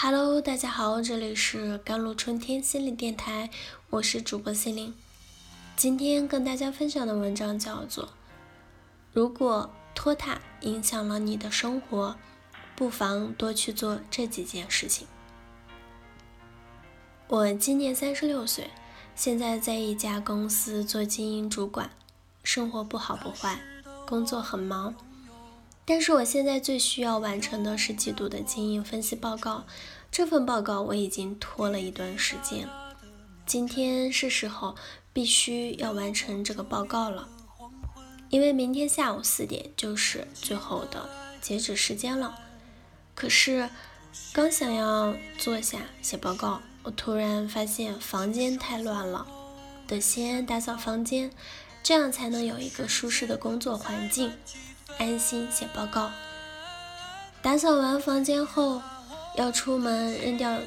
Hello，大家好，这里是甘露春天心理电台，我是主播心灵。今天跟大家分享的文章叫做：如果拖沓影响了你的生活，不妨多去做这几件事情。我今年三十六岁，现在在一家公司做经营主管，生活不好不坏，工作很忙。但是我现在最需要完成的是季度的经营分析报告，这份报告我已经拖了一段时间，今天是时候必须要完成这个报告了，因为明天下午四点就是最后的截止时间了。可是刚想要坐下写报告，我突然发现房间太乱了，得先打扫房间，这样才能有一个舒适的工作环境。安心写报告。打扫完房间后，要出门扔掉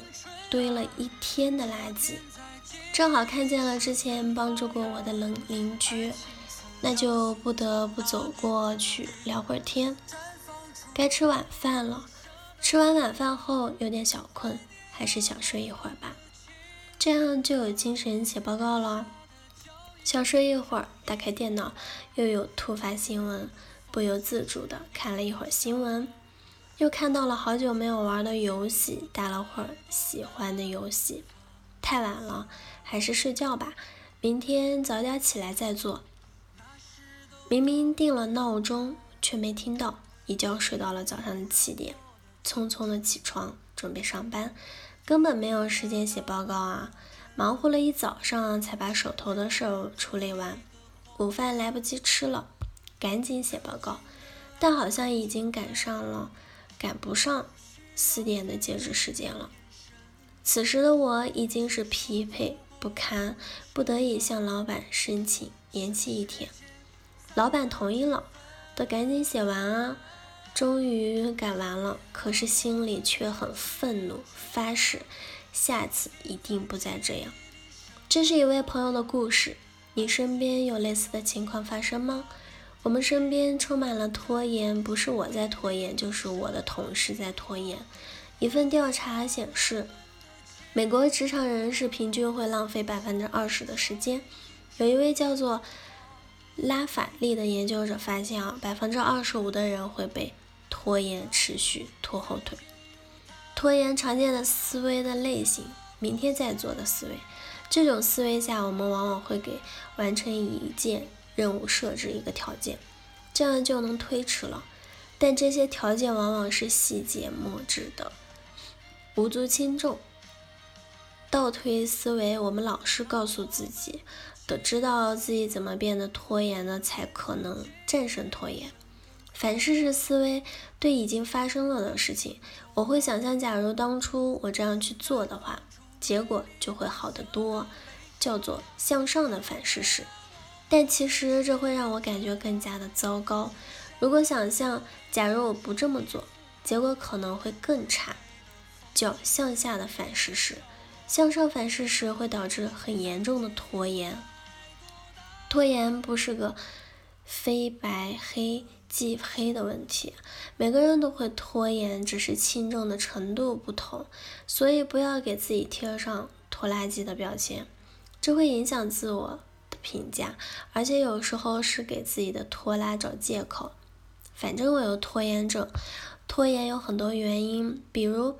堆了一天的垃圾，正好看见了之前帮助过我的邻邻居，那就不得不走过去聊会儿天。该吃晚饭了，吃完晚饭后有点小困，还是小睡一会儿吧，这样就有精神写报告了。小睡一会儿，打开电脑，又有突发新闻。不由自主的看了一会儿新闻，又看到了好久没有玩的游戏，打了会儿喜欢的游戏。太晚了，还是睡觉吧，明天早点起来再做。明明定了闹钟，却没听到，一觉睡到了早上的七点，匆匆的起床准备上班，根本没有时间写报告啊！忙活了一早上才把手头的事儿处理完，午饭来不及吃了。赶紧写报告，但好像已经赶上了，赶不上四点的截止时间了。此时的我已经是疲惫不堪，不得已向老板申请延期一天。老板同意了，得赶紧写完啊！终于赶完了，可是心里却很愤怒，发誓下次一定不再这样。这是一位朋友的故事，你身边有类似的情况发生吗？我们身边充满了拖延，不是我在拖延，就是我的同事在拖延。一份调查显示，美国职场人士平均会浪费百分之二十的时间。有一位叫做拉法利的研究者发现啊，百分之二十五的人会被拖延持续拖后腿。拖延常见的思维的类型，明天再做的思维。这种思维下，我们往往会给完成一件。任务设置一个条件，这样就能推迟了。但这些条件往往是细节末致的，无足轻重。倒推思维，我们老是告诉自己，得知道自己怎么变得拖延呢，才可能战胜拖延。反事实思维，对已经发生了的事情，我会想象，假如当初我这样去做的话，结果就会好得多，叫做向上的反事实。但其实这会让我感觉更加的糟糕。如果想象，假如我不这么做，结果可能会更差。叫向下的反事实，向上反事实会导致很严重的拖延。拖延不是个非白黑即黑的问题，每个人都会拖延，只是轻重的程度不同。所以不要给自己贴上拖拉机的标签，这会影响自我。评价，而且有时候是给自己的拖拉找借口。反正我有拖延症，拖延有很多原因，比如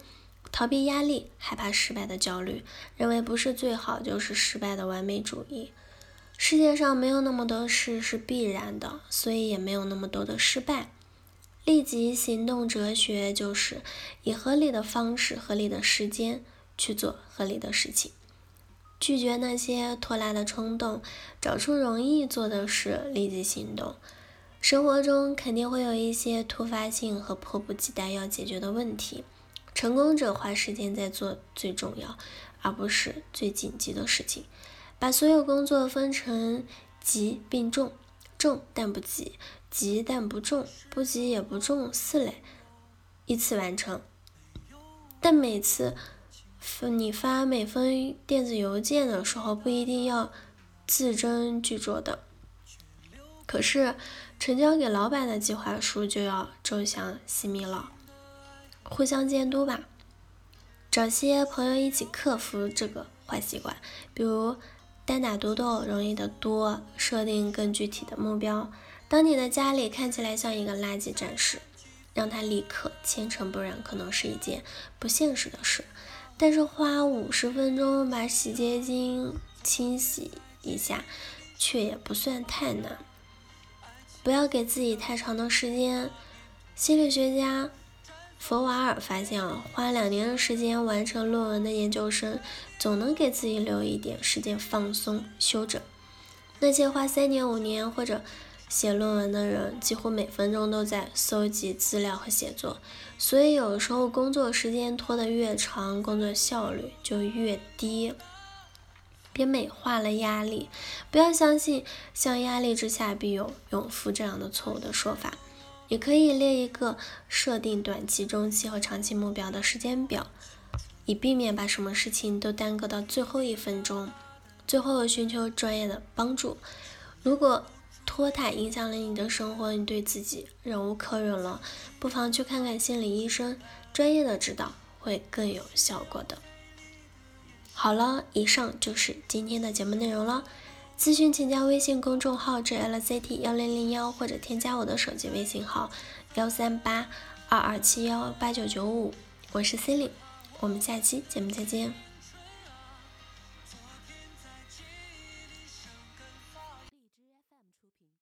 逃避压力、害怕失败的焦虑、认为不是最好就是失败的完美主义。世界上没有那么多事是必然的，所以也没有那么多的失败。立即行动哲学就是以合理的方式、合理的时间去做合理的事情。拒绝那些拖拉的冲动，找出容易做的事，立即行动。生活中肯定会有一些突发性和迫不及待要解决的问题。成功者花时间在做最重要，而不是最紧急的事情。把所有工作分成急并重、重但不急、急但不重、不急也不重四类，依次完成。但每次。你发每封电子邮件的时候，不一定要字斟句酌的。可是呈交给老板的计划书就要周详细密了，互相监督吧。找些朋友一起克服这个坏习惯，比如单打独斗容易的多，设定更具体的目标。当你的家里看起来像一个垃圾站时，让它立刻千尘不染，可能是一件不现实的事。但是花五十分钟把洗洁精清洗一下，却也不算太难。不要给自己太长的时间。心理学家。佛瓦尔发现啊，花两年的时间完成论文的研究生，总能给自己留一点时间放松休整。那些花三年、五年或者写论文的人，几乎每分钟都在搜集资料和写作。所以，有时候工作时间拖得越长，工作效率就越低。别美化了压力，不要相信“像压力之下必有勇夫”这样的错误的说法。也可以列一个设定短期、中期和长期目标的时间表，以避免把什么事情都耽搁到最后一分钟。最后，寻求专业的帮助。如果拖沓影响了你的生活，你对自己忍无可忍了，不妨去看看心理医生，专业的指导会更有效果的。好了，以上就是今天的节目内容了。咨询请加微信公众号 jlct 幺零零幺，或者添加我的手机微信号幺三八二二七幺八九九五，我是 c e l i n e 我们下期节目再见。